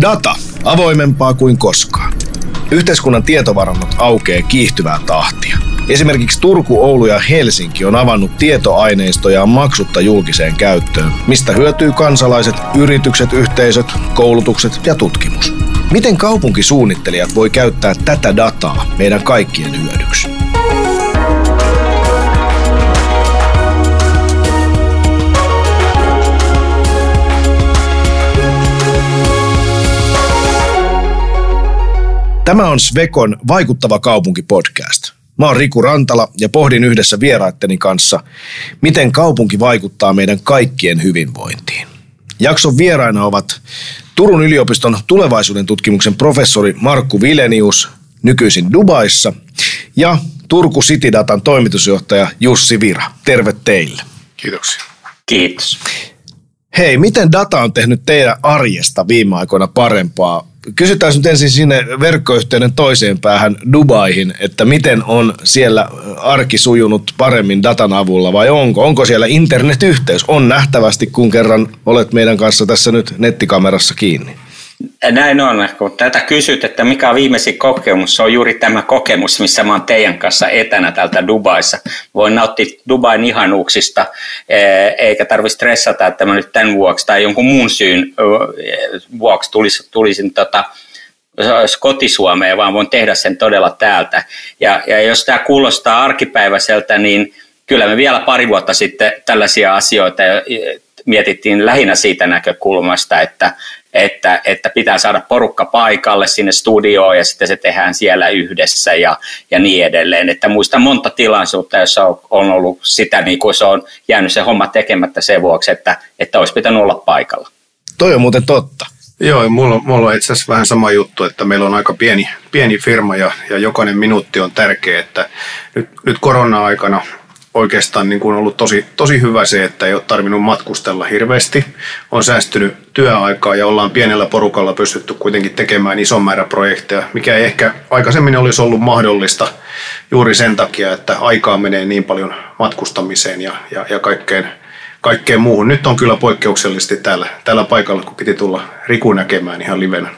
Data, avoimempaa kuin koskaan. Yhteiskunnan tietovarannot aukeaa kiihtyvää tahtia. Esimerkiksi Turku, Oulu ja Helsinki on avannut tietoaineistojaan maksutta julkiseen käyttöön, mistä hyötyy kansalaiset, yritykset, yhteisöt, koulutukset ja tutkimus. Miten kaupunkisuunnittelijat voi käyttää tätä dataa meidän kaikkien hyödyksi? Tämä on Svekon Vaikuttava kaupunki podcast. Mä oon Riku Rantala ja pohdin yhdessä vieraitteni kanssa, miten kaupunki vaikuttaa meidän kaikkien hyvinvointiin. Jakson vieraina ovat Turun yliopiston tulevaisuuden tutkimuksen professori Markku Vilenius, nykyisin Dubaissa, ja Turku City Datan toimitusjohtaja Jussi Vira. Terve teille. Kiitoksia. Kiitos. Hei, miten data on tehnyt teidän arjesta viime aikoina parempaa? Kysytään nyt ensin sinne verkkoyhteyden toiseen päähän Dubaihin, että miten on siellä arki sujunut paremmin datan avulla vai onko? Onko siellä internetyhteys? On nähtävästi, kun kerran olet meidän kanssa tässä nyt nettikamerassa kiinni. Näin on. Kun tätä kysyt, että mikä on viimeisin kokemus, se on juuri tämä kokemus, missä mä oon teidän kanssa etänä täältä Dubaissa. Voin nauttia Dubain ihanuuksista, eh, eikä tarvitse stressata, että mä nyt tämän vuoksi tai jonkun muun syyn eh, vuoksi tulisin, tulisin tota, kotisuomeen, vaan voin tehdä sen todella täältä. Ja, ja jos tämä kuulostaa arkipäiväiseltä, niin kyllä me vielä pari vuotta sitten tällaisia asioita mietittiin lähinnä siitä näkökulmasta, että että, että pitää saada porukka paikalle sinne studioon ja sitten se tehdään siellä yhdessä ja, ja niin edelleen. Että muistan monta tilaisuutta, jossa on, on ollut sitä, niin kuin se on jäänyt se homma tekemättä sen vuoksi, että, että olisi pitänyt olla paikalla. Toi on muuten totta. Joo, mulla, mulla on itse asiassa vähän sama juttu, että meillä on aika pieni, pieni firma ja, ja jokainen minuutti on tärkeä, että nyt, nyt korona-aikana oikeastaan niin kuin ollut tosi, tosi hyvä se, että ei ole tarvinnut matkustella hirveästi. On säästynyt työaikaa ja ollaan pienellä porukalla pystytty kuitenkin tekemään ison määrä projekteja, mikä ei ehkä aikaisemmin olisi ollut mahdollista juuri sen takia, että aikaa menee niin paljon matkustamiseen ja, ja, ja kaikkeen, kaikkeen muuhun. Nyt on kyllä poikkeuksellisesti täällä, täällä paikalla, kun piti tulla Riku näkemään ihan livenä.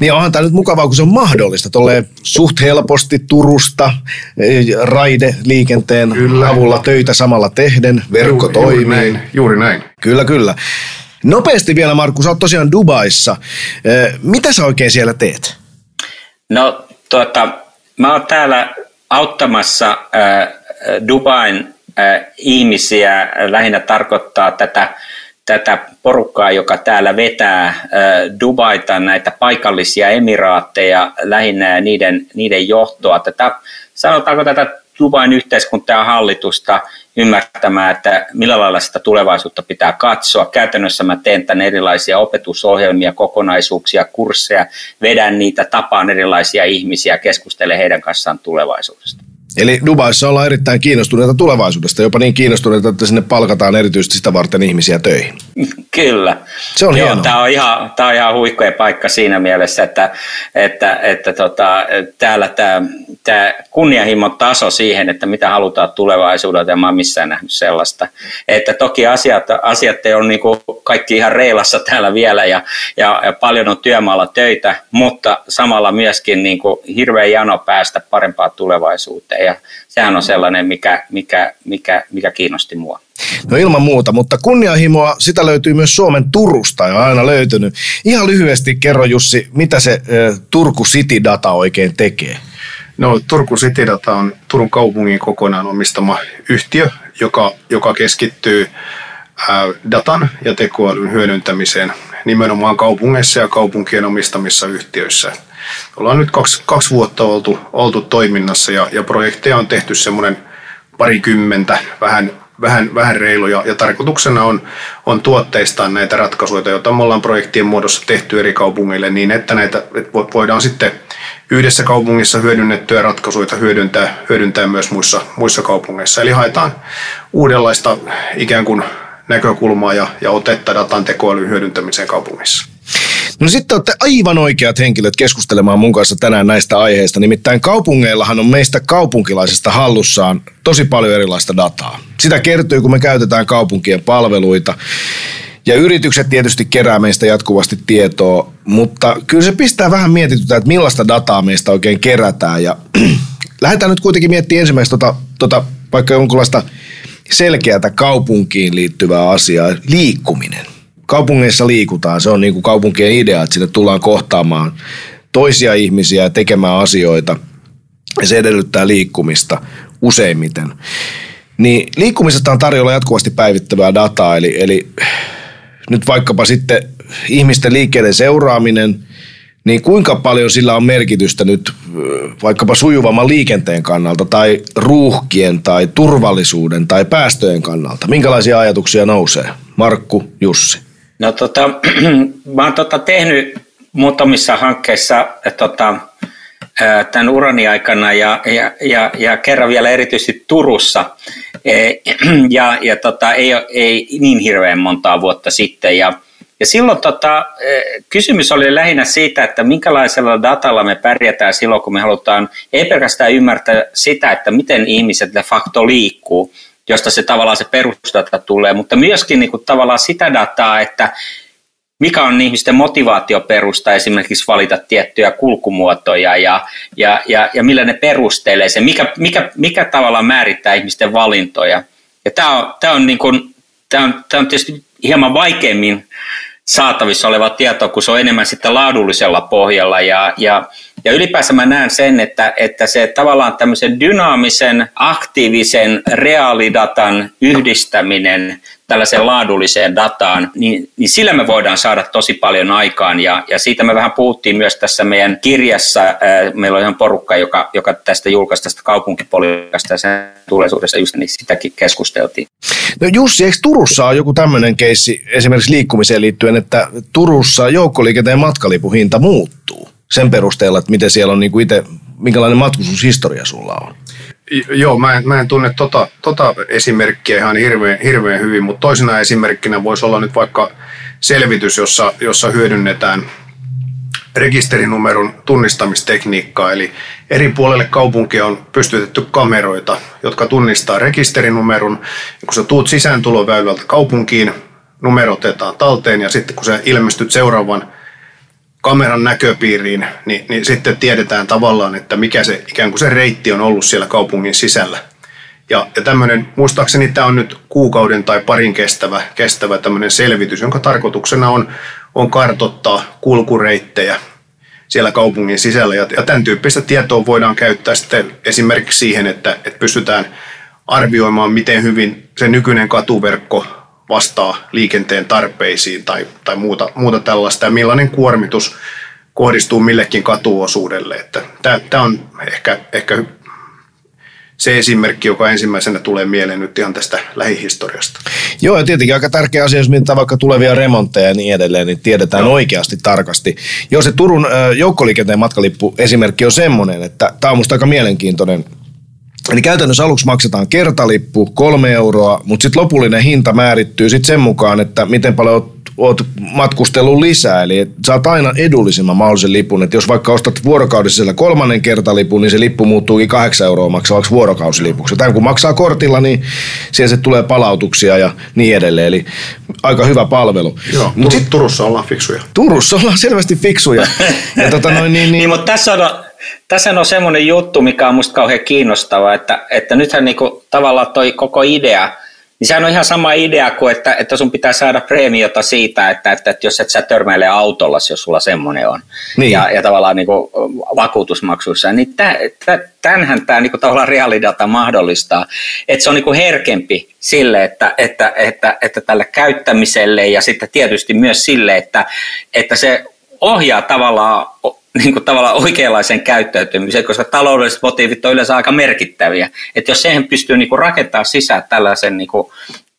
Niin onhan tämä nyt mukavaa, kun se on mahdollista. Tulee suht helposti Turusta eh, raide liikenteen kyllä. avulla töitä samalla tehden, verkko Ju, toimii. Juuri näin, juuri näin. Kyllä, kyllä. Nopeasti vielä, Markku, sä oot tosiaan Dubaissa. Eh, mitä sä oikein siellä teet? No, tuota, mä oon täällä auttamassa äh, Dubain äh, ihmisiä, lähinnä tarkoittaa tätä tätä porukkaa, joka täällä vetää Dubaita, näitä paikallisia emiraatteja, lähinnä niiden, niiden johtoa. Tätä, sanotaanko tätä Dubain yhteiskuntaa ja hallitusta ymmärtämään, että millä lailla sitä tulevaisuutta pitää katsoa. Käytännössä mä teen tänne erilaisia opetusohjelmia, kokonaisuuksia, kursseja, vedän niitä, tapaan erilaisia ihmisiä, keskustelen heidän kanssaan tulevaisuudesta. Eli Dubaissa ollaan erittäin kiinnostuneita tulevaisuudesta, jopa niin kiinnostuneita, että sinne palkataan erityisesti sitä varten ihmisiä töihin. Kyllä. Se on Joo, Tämä on ihan, tämä on ihan huikkoja paikka siinä mielessä, että, että, että tota, täällä tämä, tämä kunnianhimon taso siihen, että mitä halutaan tulevaisuudelta, ja mä oon missään nähnyt sellaista. Että toki asiat, asiat ei ole niin kuin kaikki ihan reilassa täällä vielä, ja, ja, ja paljon on työmaalla töitä, mutta samalla myöskin niin kuin hirveän jano päästä parempaan tulevaisuuteen ja sehän on sellainen, mikä, mikä, mikä, mikä kiinnosti mua. No ilman muuta, mutta kunnianhimoa, sitä löytyy myös Suomen Turusta ja on aina löytynyt. Ihan lyhyesti kerro Jussi, mitä se Turku City Data oikein tekee? No Turku City Data on Turun kaupungin kokonaan omistama yhtiö, joka, joka keskittyy datan ja tekoälyn hyödyntämiseen nimenomaan kaupungeissa ja kaupunkien omistamissa yhtiöissä – ollaan nyt kaksi, kaksi vuotta oltu, oltu toiminnassa ja, ja projekteja on tehty semmoinen parikymmentä, vähän, vähän, vähän reiluja. Ja tarkoituksena on, on tuotteistaa näitä ratkaisuja, joita me ollaan projektien muodossa tehty eri kaupungeille niin, että näitä että voidaan sitten yhdessä kaupungissa hyödynnettyjä ratkaisuja hyödyntää, hyödyntää myös muissa, muissa kaupungeissa. Eli haetaan uudenlaista ikään kuin näkökulmaa ja, ja otetta datan tekoälyn hyödyntämiseen kaupungissa. No sitten olette aivan oikeat henkilöt keskustelemaan mun kanssa tänään näistä aiheista. Nimittäin kaupungeillahan on meistä kaupunkilaisista hallussaan tosi paljon erilaista dataa. Sitä kertyy, kun me käytetään kaupunkien palveluita. Ja yritykset tietysti kerää meistä jatkuvasti tietoa. mutta kyllä se pistää vähän mietitytä, että millaista dataa meistä oikein kerätään. Ja lähdetään nyt kuitenkin miettimään ensimmäistä tota, tota, vaikka jonkunlaista selkeätä kaupunkiin liittyvää asiaa, liikkuminen. Kaupungeissa liikutaan, se on niin kuin kaupunkien idea, että sinne tullaan kohtaamaan toisia ihmisiä ja tekemään asioita. Ja se edellyttää liikkumista useimmiten. Niin liikkumisesta on tarjolla jatkuvasti päivittävää dataa, eli, eli nyt vaikkapa sitten ihmisten liikkeiden seuraaminen, niin kuinka paljon sillä on merkitystä nyt vaikkapa sujuvamman liikenteen kannalta tai ruuhkien tai turvallisuuden tai päästöjen kannalta? Minkälaisia ajatuksia nousee? Markku, Jussi. No tota, mä oon tota tehnyt muutamissa hankkeissa tota, tämän urani aikana ja, ja, ja, ja kerran vielä erityisesti Turussa. E, ja, ja tota, ei, ei niin hirveän montaa vuotta sitten. Ja ja silloin tota, kysymys oli lähinnä siitä, että minkälaisella datalla me pärjätään silloin, kun me halutaan ei pelkästään ymmärtää sitä, että miten ihmiset de facto liikkuu, josta se tavallaan se perusdata tulee, mutta myöskin niin kuin, tavallaan sitä dataa, että mikä on ihmisten motivaatioperusta esimerkiksi valita tiettyjä kulkumuotoja ja, ja, ja, ja millä ne perustelee sen, mikä, mikä, mikä tavallaan määrittää ihmisten valintoja. Ja tämä on, tämä on, niin kuin, tämä on, tämä on tietysti hieman vaikeammin saatavissa oleva tieto, kun se on enemmän sitten laadullisella pohjalla. Ja, ja, ja ylipäänsä mä näen sen, että, että se tavallaan tämmöisen dynaamisen, aktiivisen reaalidatan yhdistäminen tällaiseen laadulliseen dataan, niin, niin sillä me voidaan saada tosi paljon aikaan. Ja, ja siitä me vähän puhuttiin myös tässä meidän kirjassa. Meillä on ihan porukka, joka, joka tästä julkaisi tästä kaupunkipolitiikasta ja sen tulevaisuudessa just niin sitäkin keskusteltiin. No Jussi, eikö Turussa ole joku tämmöinen keissi esimerkiksi liikkumiseen liittyen, että Turussa joukkoliikenteen matkalipuhinta muuttuu sen perusteella, että miten siellä on niin kuin itse, minkälainen matkustushistoria sulla on? Joo, mä en, mä en tunne tota, tota esimerkkiä ihan hirveän, hirveän hyvin, mutta toisena esimerkkinä voisi olla nyt vaikka selvitys, jossa, jossa hyödynnetään rekisterinumeron tunnistamistekniikkaa. Eli eri puolelle kaupunkia on pystytetty kameroita, jotka tunnistaa rekisterinumeron. Ja kun sä tuut sisääntuloväylältä kaupunkiin, numero otetaan talteen ja sitten kun sä ilmestyt seuraavan kameran näköpiiriin, niin, niin sitten tiedetään tavallaan, että mikä se ikään kuin se reitti on ollut siellä kaupungin sisällä. Ja, ja tämmöinen, muistaakseni tämä on nyt kuukauden tai parin kestävä, kestävä tämmöinen selvitys, jonka tarkoituksena on, on kartottaa kulkureittejä siellä kaupungin sisällä. Ja, tämän tyyppistä tietoa voidaan käyttää sitten esimerkiksi siihen, että, että pystytään arvioimaan, miten hyvin se nykyinen katuverkko vastaa liikenteen tarpeisiin tai, tai muuta, muuta tällaista ja millainen kuormitus kohdistuu millekin katuosuudelle. Tämä on ehkä, ehkä se esimerkki, joka ensimmäisenä tulee mieleen nyt ihan tästä lähihistoriasta. Joo, ja tietenkin aika tärkeä asia, jos mietitään vaikka tulevia remontteja ja niin edelleen, niin tiedetään Joo. oikeasti tarkasti. Joo, se Turun joukkoliikenteen matkalippu esimerkki on semmoinen, että tämä on musta aika mielenkiintoinen Eli käytännössä aluksi maksetaan kertalippu, kolme euroa, mutta sitten lopullinen hinta määrittyy sitten sen mukaan, että miten paljon oot, oot matkustellut lisää. Eli saat aina edullisimman mahdollisen lipun. Että jos vaikka ostat vuorokaudessa siellä kolmannen kertalipun, niin se lippu muuttuukin kahdeksan euroa maksavaksi vuorokausilipuksi. Tämän kun maksaa kortilla, niin siellä se tulee palautuksia ja niin edelleen. Eli aika hyvä palvelu. Joo, Mut sit, Turussa ollaan fiksuja. Turussa ollaan selvästi fiksuja. ja tota noin, niin, niin, niin, mutta tässä on tässä on semmoinen juttu, mikä on musta kauhean kiinnostava, että, että nythän niinku, tavallaan toi koko idea, niin sehän on ihan sama idea kuin, että, että sun pitää saada preemiota siitä, että, että, että jos et sä törmäile autolla, jos sulla semmoinen on, niin. ja, ja tavallaan niin kuin vakuutusmaksuissa, niin tämänhän tämä niin kuin tavallaan reaalidata mahdollistaa, että se on niin kuin herkempi sille, että, että, että, että tälle käyttämiselle ja sitten tietysti myös sille, että, että se ohjaa tavallaan niin kuin tavallaan oikeanlaisen käyttäytymiseen, koska taloudelliset motiivit on yleensä aika merkittäviä. Että jos siihen pystyy niin kuin rakentamaan sisään tällaisen niin kuin,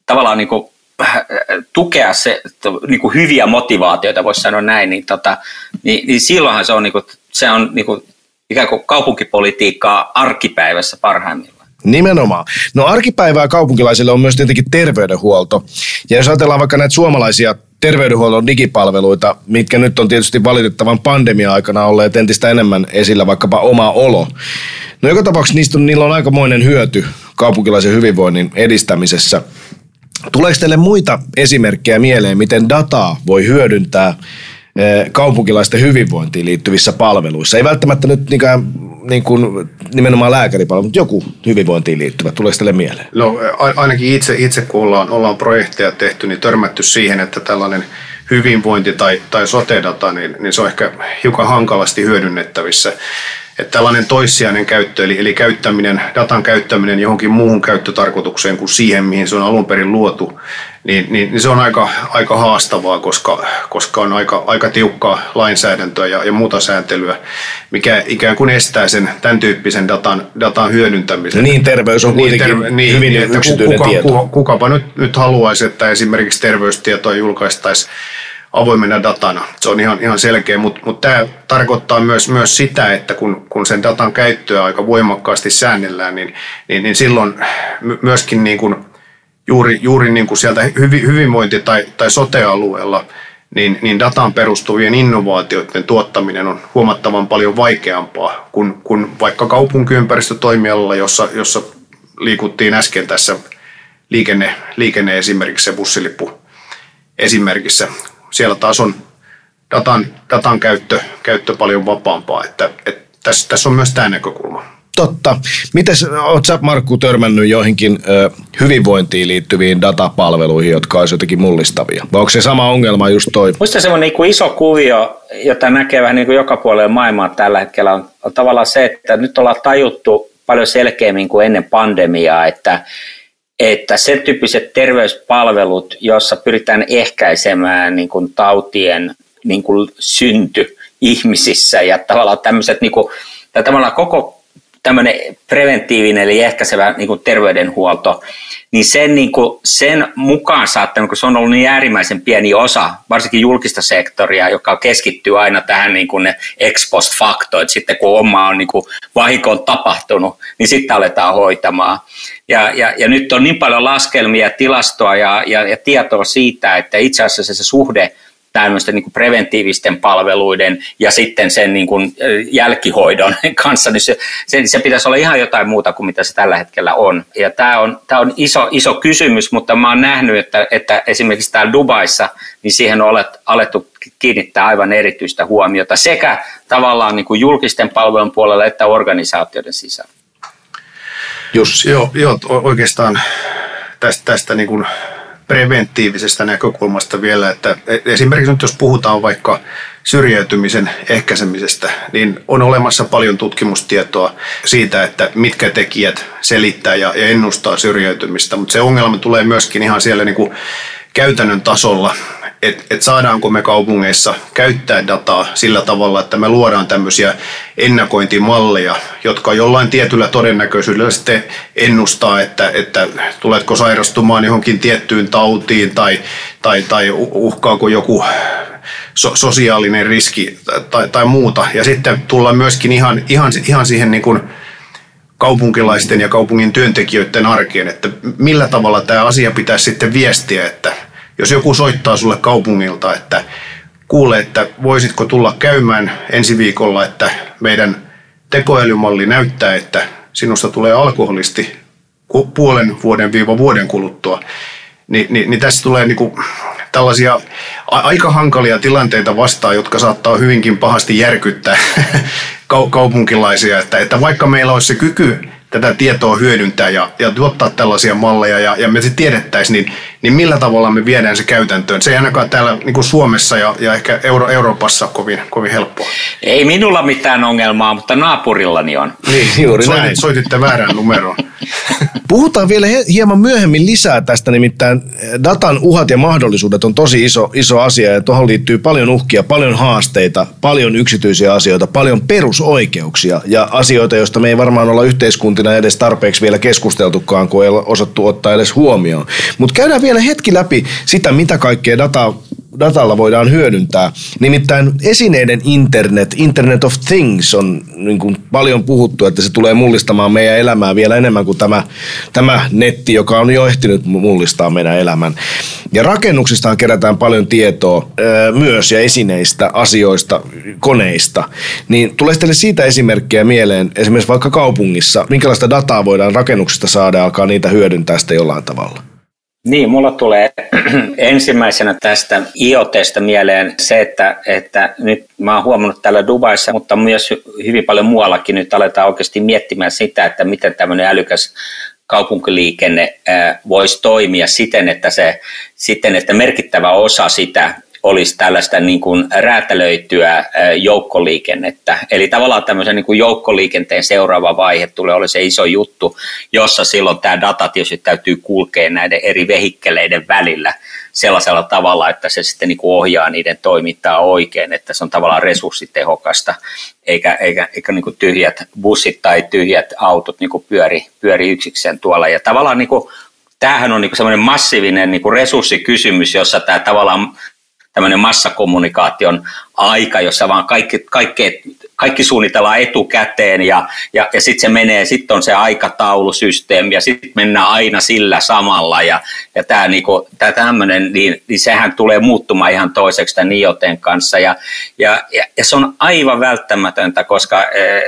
tavallaan niin kuin, äh, tukea se, niin kuin hyviä motivaatioita, voisi sanoa näin, niin, tota, niin, niin silloinhan se on, niin kuin, se on niin kuin, ikään kuin kaupunkipolitiikkaa arkipäivässä parhaimmillaan. Nimenomaan. No arkipäivää kaupunkilaisille on myös tietenkin terveydenhuolto. Ja jos ajatellaan vaikka näitä suomalaisia terveydenhuollon digipalveluita, mitkä nyt on tietysti valitettavan pandemia-aikana olleet entistä enemmän esillä, vaikkapa oma olo. No joka tapauksessa niistä on, niillä on aikamoinen hyöty kaupunkilaisen hyvinvoinnin edistämisessä. Tuleeko teille muita esimerkkejä mieleen, miten dataa voi hyödyntää kaupunkilaisten hyvinvointiin liittyvissä palveluissa. Ei välttämättä nyt niinkään niin kuin nimenomaan lääkäripalvelu, mutta joku hyvinvointiin liittyvä. Tuleeko teille mieleen? No ainakin itse, itse kun ollaan, ollaan projekteja tehty, niin törmätty siihen, että tällainen hyvinvointi tai, tai sote-data, niin, niin se on ehkä hiukan hankalasti hyödynnettävissä että tällainen toissijainen käyttö, eli, eli käyttäminen, datan käyttäminen johonkin muuhun käyttötarkoitukseen kuin siihen, mihin se on alun perin luotu, niin, niin, niin se on aika, aika haastavaa, koska, koska on aika, aika tiukkaa lainsäädäntöä ja, ja muuta sääntelyä, mikä ikään kuin estää sen tämän tyyppisen datan, datan hyödyntämisen. Niin, terveys on kuitenkin niin, terve, niin, hyvin niin, yksityinen kuka, tieto. Kuka, kukapa nyt, nyt haluaisi, että esimerkiksi terveystietoa julkaistaisiin avoimena datana. Se on ihan, ihan selkeä, mutta mut tämä tarkoittaa myös, myös sitä, että kun, kun sen datan käyttöä aika voimakkaasti säännellään, niin, niin, niin silloin myöskin niin kuin juuri, juuri niin kuin sieltä hyvinvointi- tai, tai sote-alueella niin, niin dataan perustuvien innovaatioiden tuottaminen on huomattavan paljon vaikeampaa kuin, kuin vaikka kaupunkiympäristötoimialalla, jossa, jossa liikuttiin äsken tässä liikenne, liikenne esimerkiksi se bussilippu esimerkissä siellä taas on datan, datan käyttö, käyttö paljon vapaampaa, että, että tässä, tässä on myös tämä näkökulma. Totta. Miten oletko sä Markku törmännyt joihinkin ö, hyvinvointiin liittyviin datapalveluihin, jotka olisivat jotenkin mullistavia? Vai onko se sama ongelma just toi? Minusta se on niin iso kuvio, jota näkee vähän niin kuin joka puolella maailmaa tällä hetkellä, on, on tavallaan se, että nyt ollaan tajuttu paljon selkeämmin kuin ennen pandemiaa, että että sen tyyppiset terveyspalvelut, joissa pyritään ehkäisemään niin kuin tautien niin kuin synty ihmisissä ja tavallaan tämmöiset, niin kuin, tavallaan koko tämmöinen preventiivinen eli ehkäisevä niin kuin terveydenhuolto, niin sen, niin kuin, sen mukaan saattanut, kun se on ollut niin äärimmäisen pieni osa, varsinkin julkista sektoria, joka keskittyy aina tähän niin kuin ne ex post facto, että sitten kun oma on niin kuin vahinko on tapahtunut, niin sitten aletaan hoitamaan. Ja, ja, ja nyt on niin paljon laskelmia, tilastoa ja, ja, ja tietoa siitä, että itse asiassa se suhde tämmöisten niin kuin preventiivisten palveluiden ja sitten sen niin kuin jälkihoidon kanssa, niin se, se, se pitäisi olla ihan jotain muuta kuin mitä se tällä hetkellä on. Ja tämä on, tämä on iso, iso kysymys, mutta mä oon nähnyt, että, että esimerkiksi täällä Dubaissa, niin siihen on alettu kiinnittää aivan erityistä huomiota sekä tavallaan niin kuin julkisten palvelun puolella että organisaatioiden sisällä. Jussi. Joo, joo oikeastaan tästä, tästä niin kuin preventiivisestä näkökulmasta vielä, että esimerkiksi nyt jos puhutaan vaikka syrjäytymisen ehkäisemisestä, niin on olemassa paljon tutkimustietoa siitä, että mitkä tekijät selittää ja ennustaa syrjäytymistä, mutta se ongelma tulee myöskin ihan siellä niin kuin käytännön tasolla, että et saadaanko me kaupungeissa käyttää dataa sillä tavalla, että me luodaan tämmöisiä ennakointimalleja, jotka jollain tietyllä todennäköisyydellä sitten ennustaa, että, että tuletko sairastumaan johonkin tiettyyn tautiin tai, tai, tai uhkaako joku so, sosiaalinen riski tai, tai muuta. Ja sitten tullaan myöskin ihan, ihan, ihan siihen niin kuin kaupunkilaisten ja kaupungin työntekijöiden arkeen, että millä tavalla tämä asia pitäisi sitten viestiä, että jos joku soittaa sulle kaupungilta, että kuule, että voisitko tulla käymään ensi viikolla, että meidän tekoälymalli näyttää, että sinusta tulee alkoholisti puolen vuoden viiva vuoden kuluttua, niin, niin, niin tässä tulee niin kuin tällaisia aika hankalia tilanteita vastaan, jotka saattaa hyvinkin pahasti järkyttää kaupunkilaisia, että, että vaikka meillä olisi se kyky tätä tietoa hyödyntää ja, ja tuottaa tällaisia malleja ja, ja me se tiedettäisiin, niin, niin millä tavalla me viedään se käytäntöön? Se ei ainakaan täällä niin kuin Suomessa ja, ja ehkä Euro, Euroopassa kovin, kovin helppoa. Ei minulla mitään ongelmaa, mutta naapurillani on. Niin, juuri Soitit, näin. Soititte väärän numeron. Puhutaan vielä hieman myöhemmin lisää tästä, nimittäin eh, datan uhat ja mahdollisuudet on tosi iso, iso asia ja tuohon liittyy paljon uhkia, paljon haasteita, paljon yksityisiä asioita, paljon perusoikeuksia ja asioita, joista me ei varmaan olla yhteiskuntina edes tarpeeksi vielä keskusteltukaan, kun ei osattu ottaa edes huomioon. Mutta käydään vielä hetki läpi sitä, mitä kaikkea dataa datalla voidaan hyödyntää. Nimittäin esineiden internet, Internet of Things on niin kuin paljon puhuttu, että se tulee mullistamaan meidän elämää vielä enemmän kuin tämä, tämä netti, joka on jo ehtinyt mullistaa meidän elämän. Ja rakennuksistaan kerätään paljon tietoa öö, myös ja esineistä, asioista, koneista. Niin tulee teille siitä esimerkkejä mieleen, esimerkiksi vaikka kaupungissa, minkälaista dataa voidaan rakennuksista saada ja alkaa niitä hyödyntää sitten jollain tavalla? Niin, mulla tulee ensimmäisenä tästä IoTesta mieleen se, että, että nyt mä oon huomannut täällä Dubaissa, mutta myös hyvin paljon muuallakin. Nyt aletaan oikeasti miettimään sitä, että miten tämmöinen älykäs kaupunkiliikenne voisi toimia siten, että, se, siten, että merkittävä osa sitä olisi tällaista niin kuin räätälöityä joukkoliikennettä. Eli tavallaan tämmöisen niin kuin joukkoliikenteen seuraava vaihe tulee olla se iso juttu, jossa silloin tämä data tietysti täytyy kulkea näiden eri vehikkeleiden välillä sellaisella tavalla, että se sitten niin kuin ohjaa niiden toimintaa oikein, että se on tavallaan resurssitehokasta, eikä, eikä, eikä niin kuin tyhjät bussit tai tyhjät autot niin kuin pyöri, pyöri yksikseen tuolla. Ja tavallaan niin kuin, tämähän on niin semmoinen massiivinen niin kuin resurssikysymys, jossa tämä tavallaan tämmöinen massakommunikaation aika, jossa vaan kaikki, kaikki, kaikki suunnitellaan etukäteen ja, ja, ja sitten se menee, sitten on se aikataulusysteemi ja sitten mennään aina sillä samalla ja, ja tämä niinku, tämmöinen, niin, niin sehän tulee muuttumaan ihan toiseksi tämän IoTen kanssa ja, ja, ja, ja se on aivan välttämätöntä, koska e,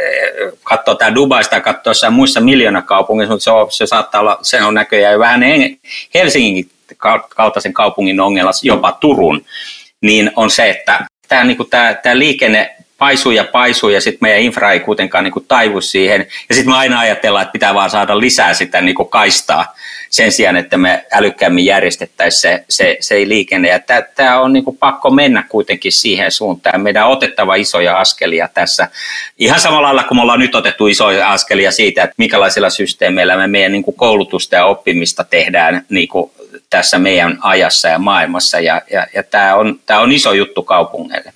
katsoo tämä Dubaista katsoo jossain muissa miljoonakaupungissa, mutta se, on, se saattaa olla, se on näköjään vähän Helsingin kaltaisen kaupungin ongelma, jopa Turun, niin on se, että tämä, niin kuin tämä, tämä liikenne paisuu ja paisuu ja sitten meidän infra ei kuitenkaan niin kuin taivu siihen. Ja sitten me aina ajatellaan, että pitää vaan saada lisää sitä niin kuin kaistaa sen sijaan, että me älykkäämmin järjestettäisiin se, se, se liikenne. Ja tämä on niin kuin pakko mennä kuitenkin siihen suuntaan. Meidän on otettava isoja askelia tässä. Ihan samalla lailla kuin me ollaan nyt otettu isoja askelia siitä, että minkälaisilla systeemeillä me meidän niin kuin koulutusta ja oppimista tehdään niin kuin tässä meidän ajassa ja maailmassa. Ja, ja, ja tämä on, tämä on iso juttu kaupungeille.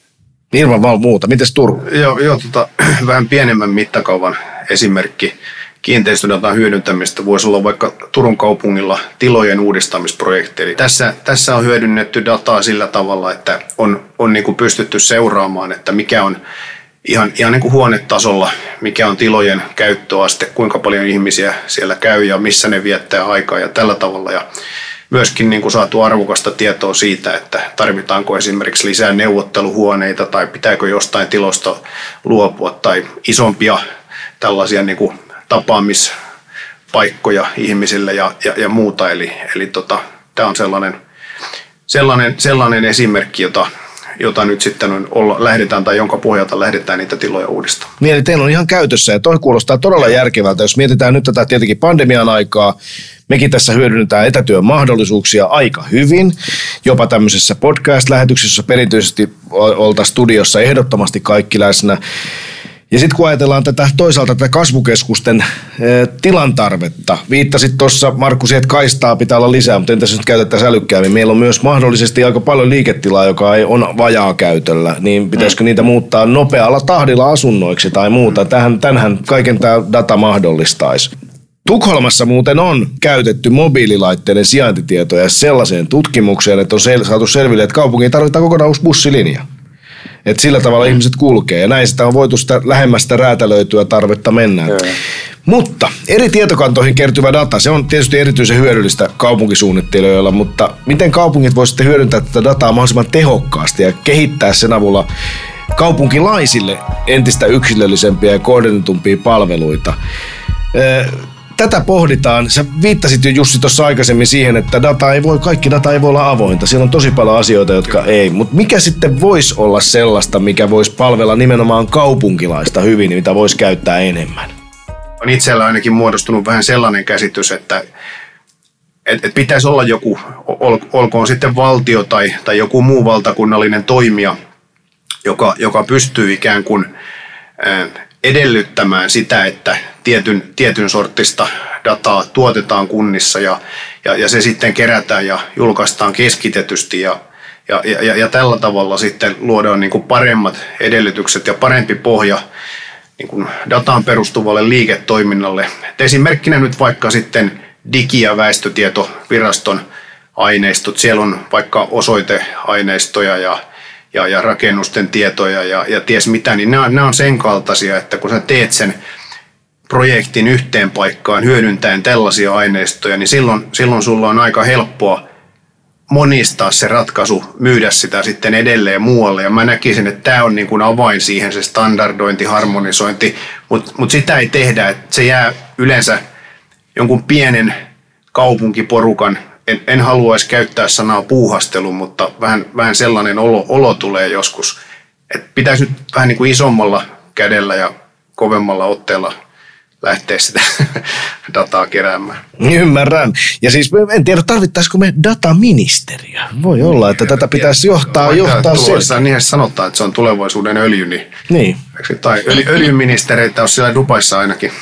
Ilman vaan muuta. Mites Turku? Joo, joo tota, vähän pienemmän mittakaavan esimerkki kiinteistödatan hyödyntämistä voisi olla vaikka Turun kaupungilla tilojen uudistamisprojekti. Eli tässä, tässä on hyödynnetty dataa sillä tavalla, että on, on niin kuin pystytty seuraamaan, että mikä on ihan, ihan niin kuin huonetasolla, mikä on tilojen käyttöaste, kuinka paljon ihmisiä siellä käy ja missä ne viettää aikaa ja tällä tavalla. Ja myöskin niin kuin saatu arvokasta tietoa siitä, että tarvitaanko esimerkiksi lisää neuvotteluhuoneita tai pitääkö jostain tilosta luopua tai isompia tällaisia niin kuin tapaamispaikkoja ihmisille ja, ja, ja muuta. Eli, eli tota, tämä on sellainen, sellainen, sellainen esimerkki, jota, jota nyt sitten on olla, lähdetään tai jonka pohjalta lähdetään niitä tiloja uudistamaan. Niin, eli teillä on ihan käytössä ja toi kuulostaa todella järkevältä. Jos mietitään nyt tätä tietenkin pandemian aikaa, mekin tässä hyödynnetään etätyön mahdollisuuksia aika hyvin. Jopa tämmöisessä podcast-lähetyksessä perinteisesti olta studiossa ehdottomasti kaikki läsnä. Ja sitten kun ajatellaan tätä toisaalta tätä kasvukeskusten e, tilan tarvetta, viittasit tuossa Markku että kaistaa pitää olla lisää, mutta entäs nyt käytettäisiin älykkäämmin? Meillä on myös mahdollisesti aika paljon liiketilaa, joka ei on vajaa käytöllä, niin pitäisikö niitä muuttaa nopealla tahdilla asunnoiksi tai muuta? Tähän, tänhän kaiken tämä data mahdollistaisi. Tukholmassa muuten on käytetty mobiililaitteiden sijaintitietoja sellaiseen tutkimukseen, että on sel- saatu selville, että kaupunkiin tarvitaan kokonaan uusi bussilinja. Et sillä tavalla mm. ihmiset kulkee ja näin sitä on voitu sitä lähemmästä räätälöityä tarvetta mennä. Mm. Mutta eri tietokantoihin kertyvä data, se on tietysti erityisen hyödyllistä kaupunkisuunnittelijoilla, mutta miten kaupungit voisivat hyödyntää tätä dataa mahdollisimman tehokkaasti ja kehittää sen avulla kaupunkilaisille entistä yksilöllisempiä ja kohdennetumpia palveluita? Tätä pohditaan. Sä viittasit jo Jussi tuossa aikaisemmin siihen, että data ei voi, kaikki data ei voi olla avointa. Siellä on tosi paljon asioita, jotka ei. Mutta mikä sitten voisi olla sellaista, mikä voisi palvella nimenomaan kaupunkilaista hyvin, mitä voisi käyttää enemmän? On itsellä ainakin muodostunut vähän sellainen käsitys, että et, et pitäisi olla joku, ol, olkoon sitten valtio tai, tai joku muu valtakunnallinen toimija, joka, joka pystyy ikään kuin edellyttämään sitä, että tietyn, tietyn sortista dataa tuotetaan kunnissa ja, ja, ja se sitten kerätään ja julkaistaan keskitetysti ja, ja, ja, ja tällä tavalla sitten luodaan niin kuin paremmat edellytykset ja parempi pohja niin kuin dataan perustuvalle liiketoiminnalle. Et esimerkkinä nyt vaikka sitten Digi- ja väestötietoviraston aineistot. Siellä on vaikka osoiteaineistoja ja ja, ja rakennusten tietoja ja, ja ties mitä, niin nämä, nämä on sen kaltaisia, että kun sä teet sen projektin yhteen paikkaan hyödyntäen tällaisia aineistoja, niin silloin, silloin sulla on aika helppoa monistaa se ratkaisu, myydä sitä sitten edelleen muualle. Ja mä näkisin, että tämä on niin kuin avain siihen se standardointi, harmonisointi, mutta mut sitä ei tehdä, että se jää yleensä jonkun pienen kaupunkiporukan. En, en haluaisi käyttää sanaa puuhastelu, mutta vähän, vähän sellainen olo, olo tulee joskus, että pitäisi nyt vähän niin kuin isommalla kädellä ja kovemmalla otteella lähteä sitä dataa keräämään. Ymmärrän. Ja siis en tiedä, tarvittaisiko me dataministeriö. Voi olla, että tätä pitäisi johtaa, Vaikka johtaa tulossa, niin sanotaan, että se on tulevaisuuden öljy, niin, Niin. tai öljy, öljyministereitä on siellä Dubaissa ainakin.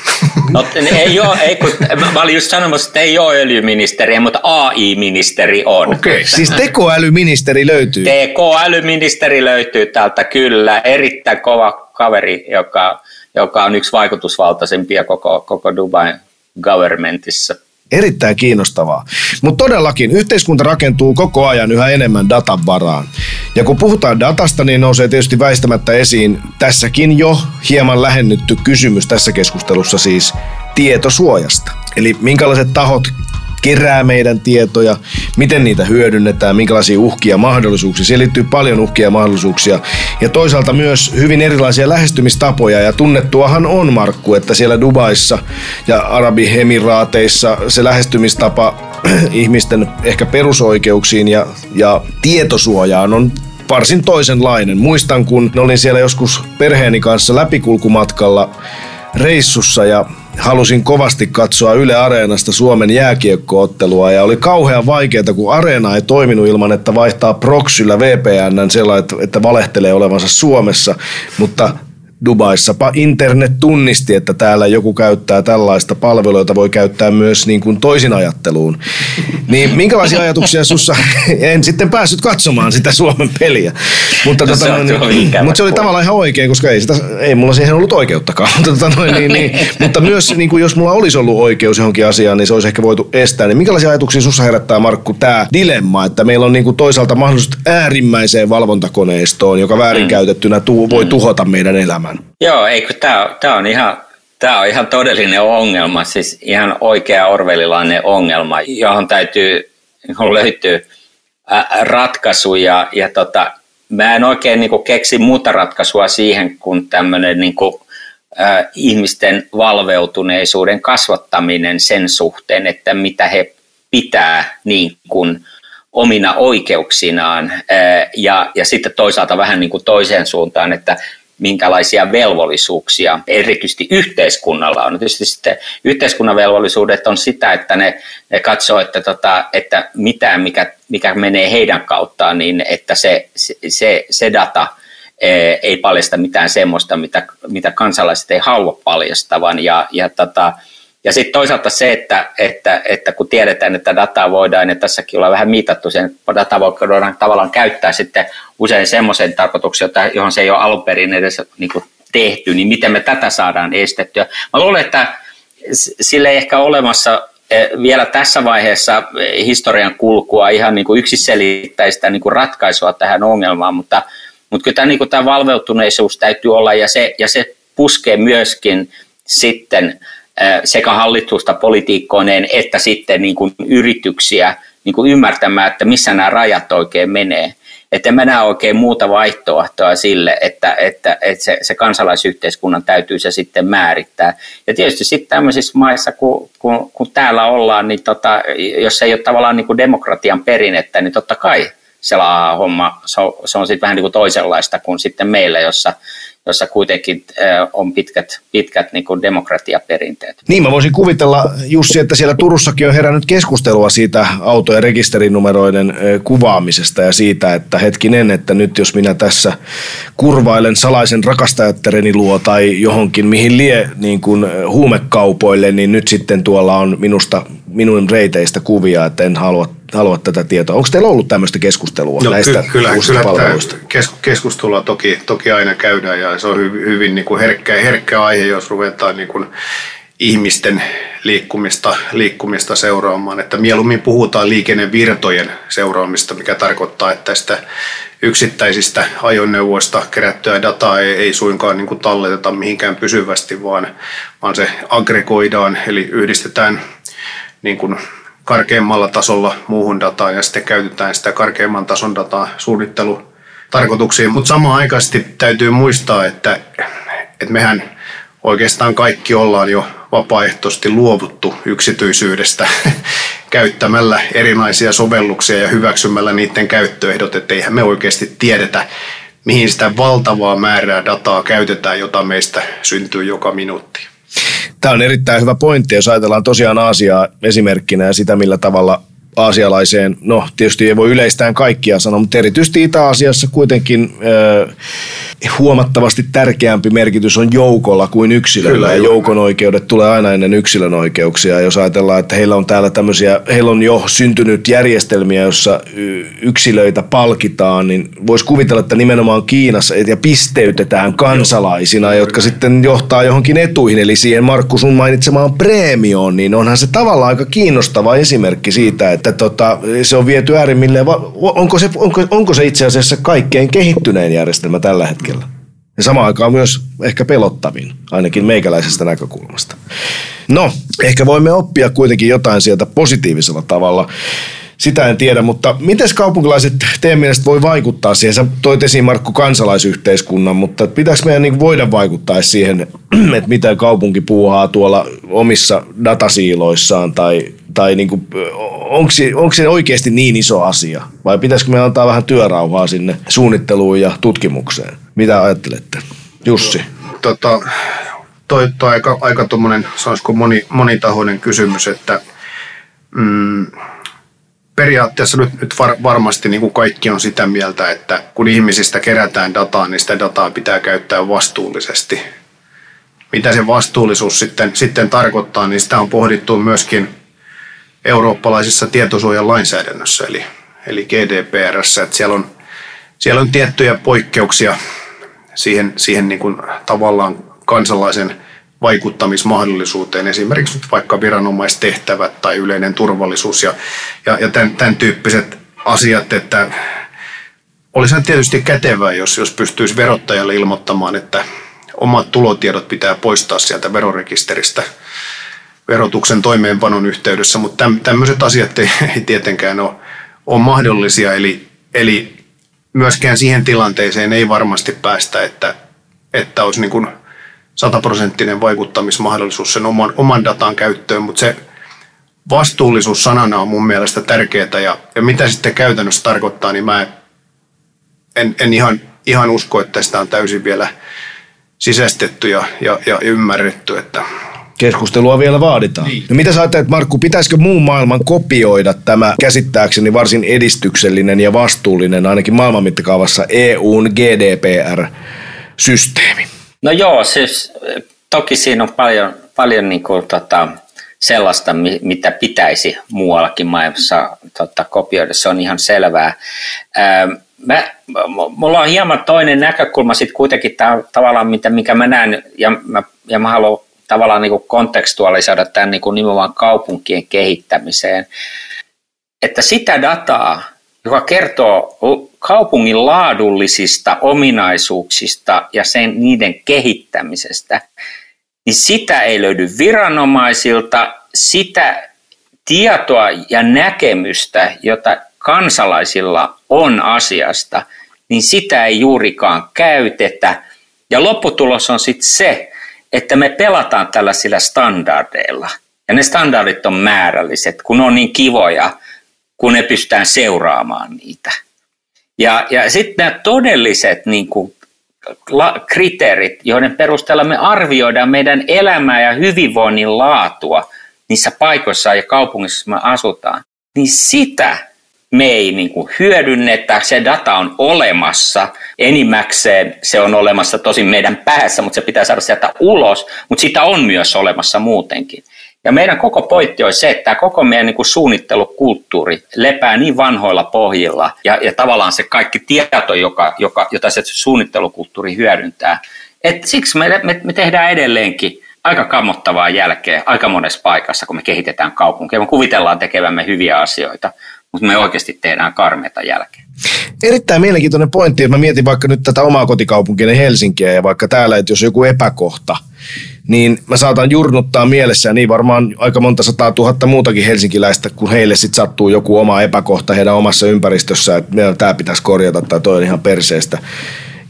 No, ei ole, ei, kun, mä olin just sanomassa, että ei ole öljyministeriä, mutta AI-ministeri on. Okei. Siis tekoälyministeri löytyy. TK-älyministeri löytyy täältä kyllä, erittäin kova kaveri, joka, joka on yksi vaikutusvaltaisimpia koko, koko Dubai governmentissa. Erittäin kiinnostavaa. Mutta todellakin yhteiskunta rakentuu koko ajan yhä enemmän datan varaan. Ja kun puhutaan datasta, niin nousee tietysti väistämättä esiin tässäkin jo hieman lähennytty kysymys tässä keskustelussa siis tietosuojasta. Eli minkälaiset tahot kerää meidän tietoja, miten niitä hyödynnetään, minkälaisia uhkia ja mahdollisuuksia. Siihen liittyy paljon uhkia ja mahdollisuuksia. Ja toisaalta myös hyvin erilaisia lähestymistapoja. Ja tunnettuahan on, Markku, että siellä Dubaissa ja Arabiemiraateissa se lähestymistapa ihmisten ehkä perusoikeuksiin ja, ja tietosuojaan on varsin toisenlainen. Muistan, kun olin siellä joskus perheeni kanssa läpikulkumatkalla reissussa ja halusin kovasti katsoa Yle Areenasta Suomen jääkiekkoottelua. Ja oli kauhean vaikeaa, kun Areena ei toiminut ilman, että vaihtaa proxyllä VPN sellainen, että valehtelee olevansa Suomessa, mutta Dubaissapa internet tunnisti, että täällä joku käyttää tällaista palvelua, jota voi käyttää myös niin kuin toisin ajatteluun. Niin minkälaisia ajatuksia sussa, en sitten päässyt katsomaan sitä Suomen peliä, mutta, No tota, se on noin, mutta se oli tavallaan ihan oikein, koska ei, sitä, ei mulla siihen ollut oikeuttakaan. Mutta, tota, noin, niin, niin, mutta myös niin kuin jos mulla olisi ollut oikeus johonkin asiaan, niin se olisi ehkä voitu estää. Niin minkälaisia ajatuksia sussa herättää, Markku, tämä dilemma, että meillä on niin kuin toisaalta mahdollisuus äärimmäiseen valvontakoneistoon, joka väärinkäytettynä tu- voi tuhota meidän elämän. Joo, eikö tämä, on ihan Tämä on ihan todellinen ongelma, siis ihan oikea orvelilainen ongelma, johon täytyy johon löytyy ää, ratkaisu ja, tota, mä en oikein niin kuin, keksi muuta ratkaisua siihen kuin tämmöinen niin kuin, ää, ihmisten valveutuneisuuden kasvattaminen sen suhteen, että mitä he pitää niin kuin, omina oikeuksinaan ää, ja, ja sitten toisaalta vähän niin kuin toiseen suuntaan, että minkälaisia velvollisuuksia erityisesti yhteiskunnalla on. Tietysti sitten yhteiskunnan velvollisuudet on sitä, että ne, ne katsoo, että, tota, että mitään, mikä, mikä menee heidän kauttaan, niin että se, se, se data eh, ei paljasta mitään semmoista, mitä, mitä kansalaiset ei halua paljastavan. Ja, ja, tota, ja sitten toisaalta se, että, että, että kun tiedetään, että dataa voidaan, ja tässäkin ollaan vähän miitattu sen, dataa voidaan tavallaan käyttää sitten usein semmoiseen tarkoitukseen, johon se ei ole alun perin edes niin kuin tehty, niin miten me tätä saadaan estettyä. Mä luulen, että sille ei ehkä olemassa vielä tässä vaiheessa historian kulkua ihan niin kuin yksiselittäistä niin kuin ratkaisua tähän ongelmaan, mutta, mutta kyllä tämä, niin kuin tämä valveutuneisuus täytyy olla ja se, ja se puskee myöskin sitten sekä hallitusta politiikkoineen että sitten niin kuin yrityksiä niin kuin ymmärtämään, että missä nämä rajat oikein menee. Että mä näe oikein muuta vaihtoehtoa sille, että, että, että se, se kansalaisyhteiskunnan täytyy se sitten määrittää. Ja tietysti sitten tämmöisissä maissa, kun, kun, kun täällä ollaan, niin tota, jos ei ole tavallaan niin kuin demokratian perinnettä, niin totta kai se homma, se on, se on sitten vähän niin kuin toisenlaista kuin sitten meillä, jossa jossa kuitenkin on pitkät, pitkät niin kuin demokratiaperinteet. Niin, mä voisin kuvitella, Jussi, että siellä Turussakin on herännyt keskustelua siitä autojen rekisterinumeroiden kuvaamisesta ja siitä, että hetkinen, että nyt jos minä tässä kurvailen salaisen rakastajattereni luo tai johonkin, mihin lie niin kuin huumekaupoille, niin nyt sitten tuolla on minusta minun reiteistä kuvia, että en halua halua tätä tietoa. Onko teillä ollut tämmöistä keskustelua no, näistä ky- kyllä, kyllä palveluista? Kes- keskustelua toki, toki aina käydään ja se on hyvin, hyvin niin kuin herkkä, herkkä aihe, jos ruvetaan niin kuin ihmisten liikkumista, liikkumista seuraamaan. Että mieluummin puhutaan liikennevirtojen seuraamista, mikä tarkoittaa, että sitä yksittäisistä ajoneuvoista kerättyä dataa ei, ei suinkaan niin kuin talleteta mihinkään pysyvästi, vaan, vaan se aggregoidaan, eli yhdistetään niin kuin karkeimmalla tasolla muuhun dataan ja sitten käytetään sitä karkeimman tason dataa suunnittelutarkoituksiin. Mutta samaan aikaisesti täytyy muistaa, että, että mehän oikeastaan kaikki ollaan jo vapaaehtoisesti luovuttu yksityisyydestä käyttämällä erinäisiä sovelluksia ja hyväksymällä niiden käyttöehdot, että eihän me oikeasti tiedetä, mihin sitä valtavaa määrää dataa käytetään, jota meistä syntyy joka minuutti. Tämä on erittäin hyvä pointti, jos ajatellaan tosiaan Aasiaa esimerkkinä ja sitä, millä tavalla aasialaiseen, no tietysti ei voi yleistään kaikkia sanoa, mutta erityisesti Itä-Asiassa kuitenkin äh, huomattavasti tärkeämpi merkitys on joukolla kuin yksilöllä. Kyllä, ja joukon oikeudet tulee aina ennen yksilön oikeuksia. Jos ajatellaan, että heillä on täällä tämmöisiä, heillä on jo syntynyt järjestelmiä, jossa yksilöitä palkitaan, niin voisi kuvitella, että nimenomaan Kiinassa ja pisteytetään kansalaisina, jotka sitten johtaa johonkin etuihin. Eli siihen Markku sun mainitsemaan preemioon, niin onhan se tavallaan aika kiinnostava esimerkki siitä, että tota, se on viety äärimmilleen. Onko se, onko, onko se itse asiassa kaikkein kehittynein järjestelmä tällä hetkellä? Ja samaan aikaan myös ehkä pelottavin, ainakin meikäläisestä näkökulmasta. No, ehkä voimme oppia kuitenkin jotain sieltä positiivisella tavalla sitä en tiedä, mutta miten kaupunkilaiset teidän mielestä voi vaikuttaa siihen? Sä toit esiin Markku kansalaisyhteiskunnan, mutta pitäisikö meidän niin voida vaikuttaa siihen, että mitä kaupunki puuhaa tuolla omissa datasiiloissaan tai, tai niin kuin, onko, se, onko se oikeasti niin iso asia? Vai pitäisikö me antaa vähän työrauhaa sinne suunnitteluun ja tutkimukseen? Mitä ajattelette? Jussi. Tota, toi, toi aika, aika tuommoinen, sanoisiko moni, monitahoinen kysymys, että mm, periaatteessa nyt, nyt var, varmasti niin kuin kaikki on sitä mieltä, että kun ihmisistä kerätään dataa, niin sitä dataa pitää käyttää vastuullisesti. Mitä se vastuullisuus sitten, sitten tarkoittaa, niin sitä on pohdittu myöskin eurooppalaisessa tietosuojan lainsäädännössä, eli, eli GDPRssä, että siellä on, siellä on tiettyjä poikkeuksia siihen, siihen niin kuin tavallaan kansalaisen – vaikuttamismahdollisuuteen, esimerkiksi vaikka viranomaistehtävät tai yleinen turvallisuus ja, ja, ja tämän, tämän tyyppiset asiat, että olisi tietysti kätevää, jos, jos pystyisi verottajalle ilmoittamaan, että omat tulotiedot pitää poistaa sieltä verorekisteristä verotuksen toimeenpanon yhteydessä, mutta tämmöiset asiat ei, ei tietenkään ole, ole mahdollisia, eli, eli myöskään siihen tilanteeseen ei varmasti päästä, että, että olisi niin kuin sataprosenttinen vaikuttamismahdollisuus sen oman, oman datan käyttöön, mutta se vastuullisuus sanana on mun mielestä tärkeää ja, ja mitä sitten käytännössä tarkoittaa, niin mä en, en ihan, ihan usko, että sitä on täysin vielä sisästetty ja, ja, ja ymmärretty, että Keskustelua vielä vaaditaan. Niin. No mitä sä ajattelet, Markku, pitäisikö muun maailman kopioida tämä käsittääkseni varsin edistyksellinen ja vastuullinen, ainakin maailman mittakaavassa EUn GDPR-systeemi? No joo, siis toki siinä on paljon, paljon niin kuin, tota, sellaista, mitä pitäisi muuallakin maailmassa tota, kopioida, se on ihan selvää. Ää, mä, mulla on hieman toinen näkökulma sitten kuitenkin tää, tavallaan, mitä, mikä mä näen, ja mä, ja mä haluan tavallaan niin kuin kontekstualisoida tämän niin kuin nimenomaan kaupunkien kehittämiseen, että sitä dataa, joka kertoo kaupungin laadullisista ominaisuuksista ja sen niiden kehittämisestä, niin sitä ei löydy viranomaisilta, sitä tietoa ja näkemystä, jota kansalaisilla on asiasta, niin sitä ei juurikaan käytetä. Ja lopputulos on sitten se, että me pelataan tällaisilla standardeilla. Ja ne standardit on määrälliset, kun on niin kivoja, kun ne pystytään seuraamaan niitä. Ja, ja sitten nämä todelliset niin kuin, la, kriteerit, joiden perusteella me arvioidaan meidän elämää ja hyvinvoinnin laatua niissä paikoissa ja kaupungissa, me asutaan, niin sitä me ei niin kuin hyödynnetä, se data on olemassa, enimmäkseen se on olemassa tosin meidän päässä, mutta se pitää saada sieltä ulos, mutta sitä on myös olemassa muutenkin. Ja meidän koko pointti on se, että tämä koko meidän niin kuin suunnittelukulttuuri lepää niin vanhoilla pohjilla ja, ja tavallaan se kaikki tieto, joka, joka, jota se suunnittelukulttuuri hyödyntää. Et siksi me, me, me tehdään edelleenkin aika kammottavaa jälkeä aika monessa paikassa, kun me kehitetään kaupunkia. Me kuvitellaan tekevämme hyviä asioita, mutta me oikeasti tehdään karmeita jälkeä. Erittäin mielenkiintoinen pointti, että mä mietin vaikka nyt tätä omaa kotikaupunkia Helsinkiä ja vaikka täällä, että jos joku epäkohta – niin mä saatan jurnuttaa mielessä niin varmaan aika monta sataa tuhatta muutakin helsinkiläistä, kun heille sitten sattuu joku oma epäkohta heidän omassa ympäristössä, että tämä pitäisi korjata tai toi on ihan perseestä.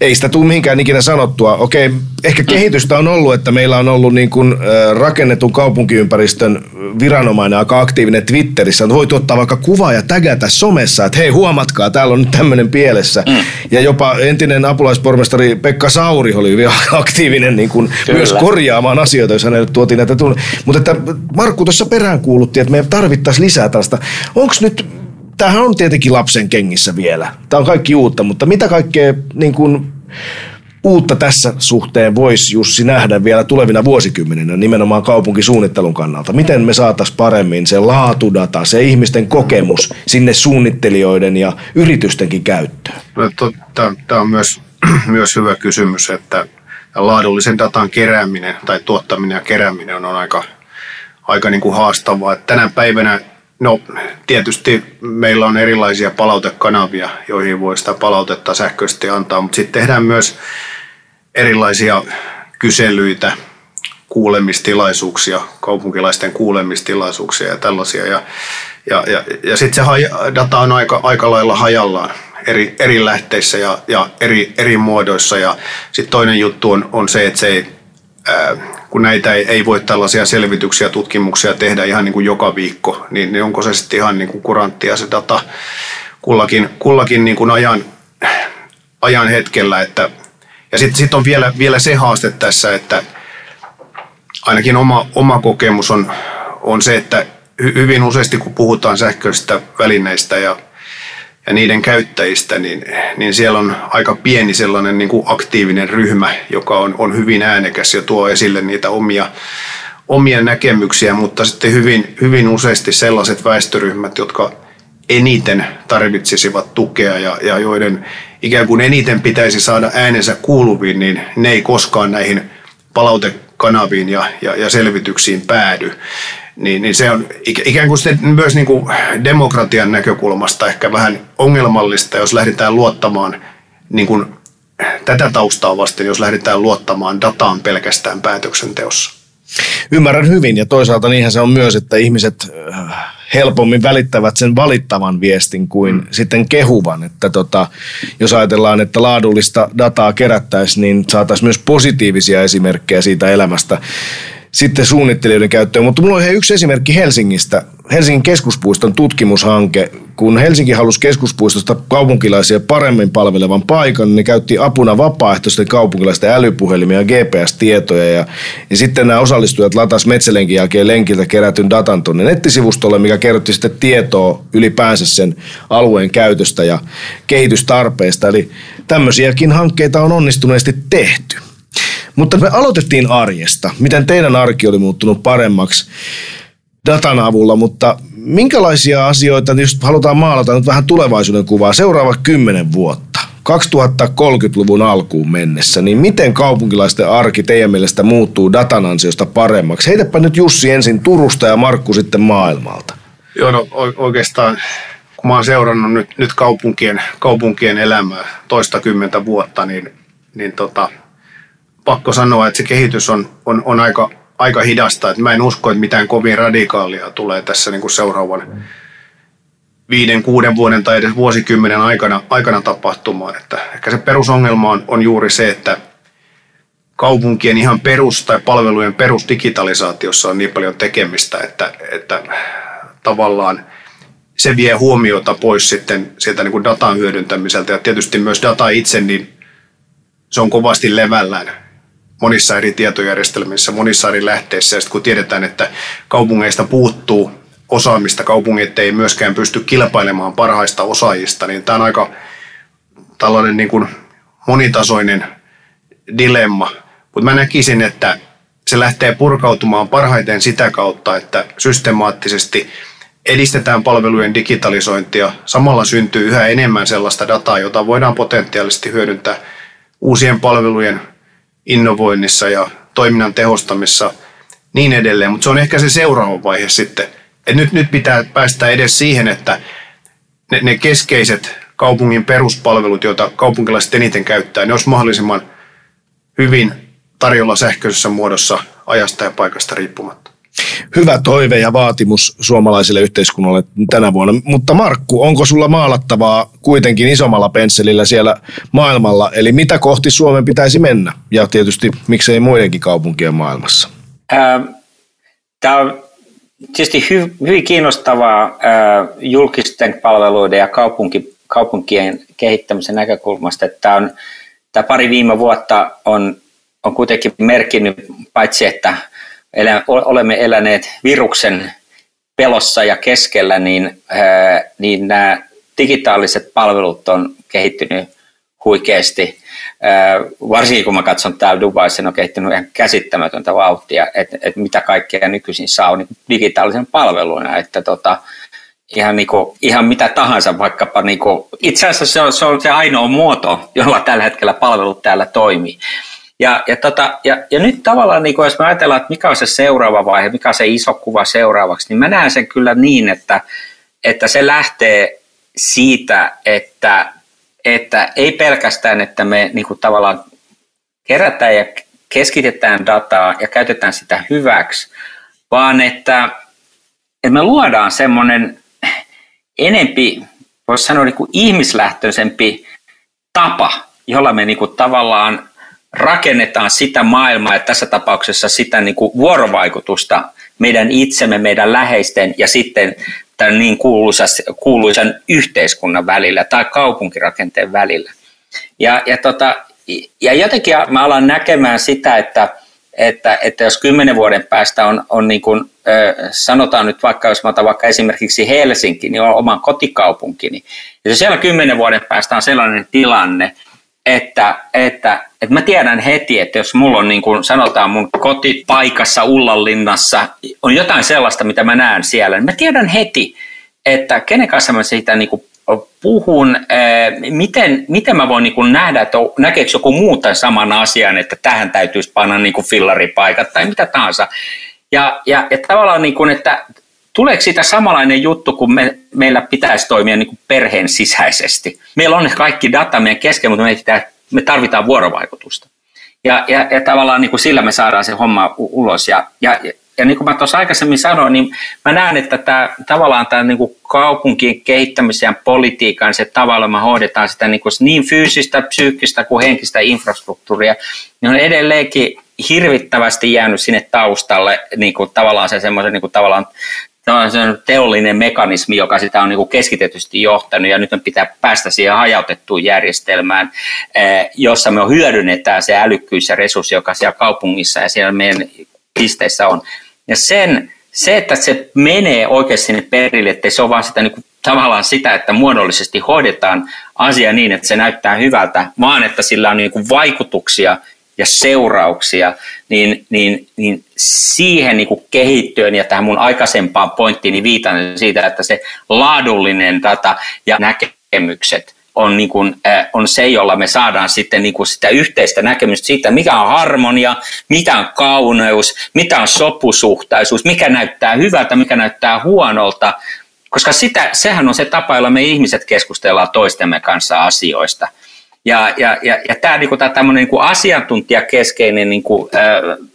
Ei sitä tule mihinkään ikinä sanottua. Okei, ehkä kehitystä on ollut, että meillä on ollut niin kuin, rakennetun kaupunkiympäristön viranomainen aika aktiivinen Twitterissä. Voi ottaa vaikka kuva ja tägätä somessa, että hei huomatkaa, täällä on nyt tämmöinen pielessä. Mm. Ja jopa entinen apulaispormestari Pekka Sauri oli hyvin aktiivinen niin kuin myös korjaamaan asioita, jos hänelle tuotiin näitä tunne. Mutta että Markku tuossa perään kuulutti, että me tarvittaisiin lisää tällaista. Onko nyt tämähän on tietenkin lapsen kengissä vielä. Tämä on kaikki uutta, mutta mitä kaikkea niin kuin, uutta tässä suhteen voisi Jussi nähdä vielä tulevina vuosikymmeninä nimenomaan kaupunkisuunnittelun kannalta? Miten me saataisiin paremmin se laatudata, se ihmisten kokemus sinne suunnittelijoiden ja yritystenkin käyttöön? No, Tämä on myös, myös hyvä kysymys, että laadullisen datan kerääminen tai tuottaminen ja kerääminen on aika, aika niin kuin haastavaa. Tänä päivänä No tietysti meillä on erilaisia palautekanavia, joihin voi sitä palautetta sähköisesti antaa, mutta sitten tehdään myös erilaisia kyselyitä, kuulemistilaisuuksia, kaupunkilaisten kuulemistilaisuuksia ja tällaisia. Ja, ja, ja, ja sitten se data on aika, aika lailla hajallaan eri, eri lähteissä ja, ja eri, eri muodoissa. Ja sitten toinen juttu on, on se, että se ei kun näitä ei, ei voi tällaisia selvityksiä tutkimuksia tehdä ihan niin kuin joka viikko, niin, niin onko se sitten ihan niin kuin kuranttia se data kullakin, kullakin niin kuin ajan, ajan hetkellä. Että, ja sitten sit on vielä, vielä se haaste tässä, että ainakin oma, oma kokemus on, on se, että hyvin useasti kun puhutaan sähköisistä välineistä ja ja niiden käyttäjistä, niin, niin siellä on aika pieni sellainen niin kuin aktiivinen ryhmä, joka on, on hyvin äänekäs ja tuo esille niitä omia, omia näkemyksiä, mutta sitten hyvin, hyvin useasti sellaiset väestöryhmät, jotka eniten tarvitsisivat tukea ja, ja joiden ikään kuin eniten pitäisi saada äänensä kuuluviin, niin ne ei koskaan näihin palautekanaviin ja, ja, ja selvityksiin päädy niin, niin se on ikään kuin sitten myös niin kuin demokratian näkökulmasta ehkä vähän ongelmallista, jos lähdetään luottamaan niin kuin tätä taustaa vasten, jos lähdetään luottamaan dataan pelkästään päätöksenteossa. Ymmärrän hyvin ja toisaalta niinhän se on myös, että ihmiset äh, helpommin välittävät sen valittavan viestin kuin mm. sitten kehuvan. Että tota, jos ajatellaan, että laadullista dataa kerättäisiin, niin saataisiin myös positiivisia esimerkkejä siitä elämästä sitten suunnittelijoiden käyttöön. Mutta mulla on ihan yksi esimerkki Helsingistä. Helsingin keskuspuiston tutkimushanke. Kun Helsinki halusi keskuspuistosta kaupunkilaisia paremmin palvelevan paikan, niin ne käytti apuna vapaaehtoisten kaupunkilaisten älypuhelimia ja GPS-tietoja. Ja, ja sitten nämä osallistujat latas metsälenkin jälkeen lenkiltä kerätyn datan tuonne nettisivustolle, mikä kerrotti sitten tietoa ylipäänsä sen alueen käytöstä ja kehitystarpeista. Eli tämmöisiäkin hankkeita on onnistuneesti tehty. Mutta me aloitettiin arjesta. Miten teidän arki oli muuttunut paremmaksi datan avulla, mutta minkälaisia asioita, jos halutaan maalata nyt vähän tulevaisuuden kuvaa, seuraava kymmenen vuotta, 2030-luvun alkuun mennessä, niin miten kaupunkilaisten arki teidän mielestä muuttuu datan ansiosta paremmaksi? Heitäpä nyt Jussi ensin Turusta ja Markku sitten maailmalta. Joo, no oikeastaan kun mä oon seurannut nyt, nyt kaupunkien, kaupunkien elämää toista kymmentä vuotta, niin, niin tota, pakko sanoa, että se kehitys on, on, on aika, aika hidasta. Että mä en usko, että mitään kovin radikaalia tulee tässä niin kuin seuraavan viiden, kuuden vuoden tai edes vuosikymmenen aikana, aikana tapahtumaan. Että ehkä se perusongelma on, on juuri se, että kaupunkien ihan perus- tai palvelujen perusdigitalisaatiossa on niin paljon tekemistä, että, että tavallaan se vie huomiota pois sitten sieltä niin kuin datan hyödyntämiseltä ja tietysti myös data itse, niin se on kovasti levällään monissa eri tietojärjestelmissä, monissa eri lähteissä. Ja sitten kun tiedetään, että kaupungeista puuttuu osaamista, kaupungit ei myöskään pysty kilpailemaan parhaista osaajista, niin tämä on aika tällainen niin kuin monitasoinen dilemma. Mutta mä näkisin, että se lähtee purkautumaan parhaiten sitä kautta, että systemaattisesti edistetään palvelujen digitalisointia. Samalla syntyy yhä enemmän sellaista dataa, jota voidaan potentiaalisesti hyödyntää uusien palvelujen innovoinnissa ja toiminnan tehostamissa niin edelleen. Mutta se on ehkä se seuraava vaihe sitten. Et nyt, nyt pitää päästä edes siihen, että ne, ne keskeiset kaupungin peruspalvelut, joita kaupunkilaiset eniten käyttää, ne olisi mahdollisimman hyvin tarjolla sähköisessä muodossa ajasta ja paikasta riippumatta. Hyvä toive ja vaatimus suomalaiselle yhteiskunnalle tänä vuonna. Mutta Markku, onko sulla maalattavaa kuitenkin isommalla pensselillä siellä maailmalla? Eli mitä kohti Suomen pitäisi mennä? Ja tietysti miksei muidenkin kaupunkien maailmassa? Tämä on tietysti hy, hyvin kiinnostavaa julkisten palveluiden ja kaupunki, kaupunkien kehittämisen näkökulmasta. Tämä, on, tämä pari viime vuotta on, on kuitenkin merkinnyt, paitsi että elä, olemme eläneet viruksen pelossa ja keskellä, niin, niin nämä digitaaliset palvelut on kehittynyt huikeasti. Varsinkin kun mä katson täällä Dubaissa, on kehittynyt ihan käsittämätöntä vauhtia, että, että mitä kaikkea nykyisin saa niin digitaalisen palveluna. Että tota, ihan, niin kuin, ihan mitä tahansa, vaikkapa niin kuin, itse asiassa se on, se on se ainoa muoto, jolla tällä hetkellä palvelut täällä toimii. Ja, ja, tota, ja, ja nyt tavallaan, niin jos me ajatellaan, että mikä on se seuraava vaihe, mikä on se iso kuva seuraavaksi, niin mä näen sen kyllä niin, että, että se lähtee siitä, että, että ei pelkästään, että me niin kuin tavallaan kerätään ja keskitetään dataa ja käytetään sitä hyväksi, vaan että, että me luodaan semmoinen enempi, voisi sanoa niin kuin ihmislähtöisempi tapa, jolla me niin kuin tavallaan rakennetaan sitä maailmaa ja tässä tapauksessa sitä niin kuin vuorovaikutusta meidän itsemme, meidän läheisten ja sitten tämän niin kuuluisan yhteiskunnan välillä tai kaupunkirakenteen välillä. Ja, ja, tota, ja jotenkin mä alan näkemään sitä, että, että, että jos kymmenen vuoden päästä on, on niin kuin, sanotaan nyt vaikka, jos mä otan vaikka esimerkiksi Helsinki, niin on oman kotikaupunkini. Ja siellä kymmenen vuoden päästä on sellainen tilanne, että, että, että mä tiedän heti, että jos mulla on niin kuin sanotaan mun kotipaikassa Ullanlinnassa on jotain sellaista, mitä mä näen siellä, niin mä tiedän heti, että kenen kanssa mä siitä niin kuin puhun, miten, miten mä voin niin kuin nähdä, että näkeekö joku muu tämän saman asian, että tähän täytyisi panna niin kuin fillaripaikat tai mitä tahansa. Ja, ja, ja tavallaan, niin kuin, että Tuleeko siitä samanlainen juttu, kun me, meillä pitäisi toimia niin kuin perheen sisäisesti? Meillä on kaikki data meidän kesken, mutta me, pitää, me tarvitaan vuorovaikutusta. Ja, ja, ja tavallaan niin kuin sillä me saadaan se homma ulos. Ja, ja, ja niin kuin mä tuossa aikaisemmin sanoin, niin mä näen, että tämä, tavallaan tämä niin kuin kaupunkien kehittämisen ja politiikan, se tavalla me hoidetaan sitä niin, kuin niin fyysistä, psyykkistä kuin henkistä infrastruktuuria, niin on edelleenkin hirvittävästi jäänyt sinne taustalle niin kuin tavallaan se semmoisen niin kuin tavallaan se on teollinen mekanismi, joka sitä on niin kuin keskitetysti johtanut, ja nyt me pitää päästä siihen hajautettuun järjestelmään, eh, jossa me hyödynnetään se älykkyys ja resurssi, joka siellä kaupungissa ja siellä meidän pisteissä on. Ja sen, se, että se menee oikeasti sinne perille, että se on vaan sitä niin kuin, tavallaan sitä, että muodollisesti hoidetaan asia niin, että se näyttää hyvältä, vaan että sillä on niin kuin vaikutuksia ja seurauksia, niin, niin, niin siihen niin kuin kehittyen ja tähän mun aikaisempaan pointtiini viitan siitä, että se laadullinen data ja näkemykset on, niin kuin, äh, on se, jolla me saadaan sitten niin kuin sitä yhteistä näkemystä siitä, mikä on harmonia, mikä on kauneus, mitä on sopusuhtaisuus, mikä näyttää hyvältä, mikä näyttää huonolta, koska sitä, sehän on se tapa, jolla me ihmiset keskustellaan toistemme kanssa asioista – ja, ja, ja, ja tämä niinku, tämmöinen niinku asiantuntijakeskeinen niinku, äh,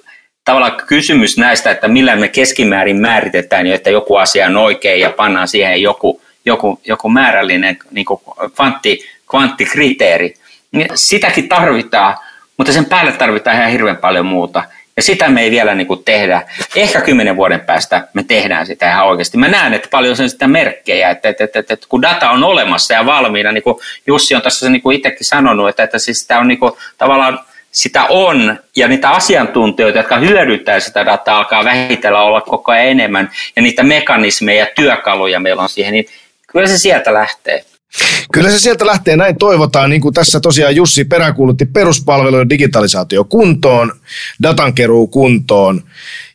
tavallaan kysymys näistä, että millä me keskimäärin määritetään, että joku asia on oikein ja pannaan siihen joku, joku, joku määrällinen niinku kvantti, kvanttikriteeri, niin sitäkin tarvitaan, mutta sen päälle tarvitaan ihan hirveän paljon muuta. Ja sitä me ei vielä niin kuin tehdä. Ehkä kymmenen vuoden päästä me tehdään sitä ihan oikeasti. Mä näen, että paljon sen sitä merkkejä, että, että, että, että kun data on olemassa ja valmiina, niin kuin Jussi on tässä niin kuin itsekin sanonut, että, että siis sitä on niin kuin, tavallaan sitä on, ja niitä asiantuntijoita, jotka hyödyntää sitä dataa, alkaa vähitellä olla koko ajan enemmän, ja niitä mekanismeja ja työkaluja meillä on siihen, niin kyllä se sieltä lähtee. Kyllä se sieltä lähtee, näin toivotaan. Niin kuin tässä tosiaan Jussi peräkuulutti peruspalvelujen digitalisaatio kuntoon, datankeruu kuntoon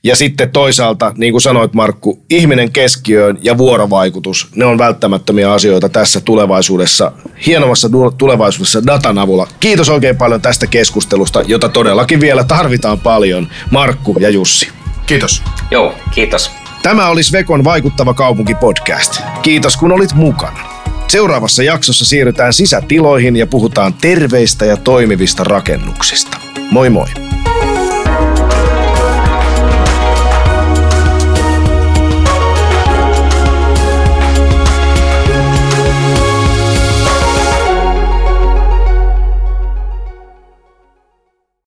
ja sitten toisaalta, niin kuin sanoit Markku, ihminen keskiöön ja vuorovaikutus, ne on välttämättömiä asioita tässä tulevaisuudessa, hienommassa tulevaisuudessa datan avulla. Kiitos oikein paljon tästä keskustelusta, jota todellakin vielä tarvitaan paljon, Markku ja Jussi. Kiitos. Joo, kiitos. Tämä oli Svekon Vaikuttava kaupunki podcast. Kiitos kun olit mukana. Seuraavassa jaksossa siirrytään sisätiloihin ja puhutaan terveistä ja toimivista rakennuksista. Moi moi!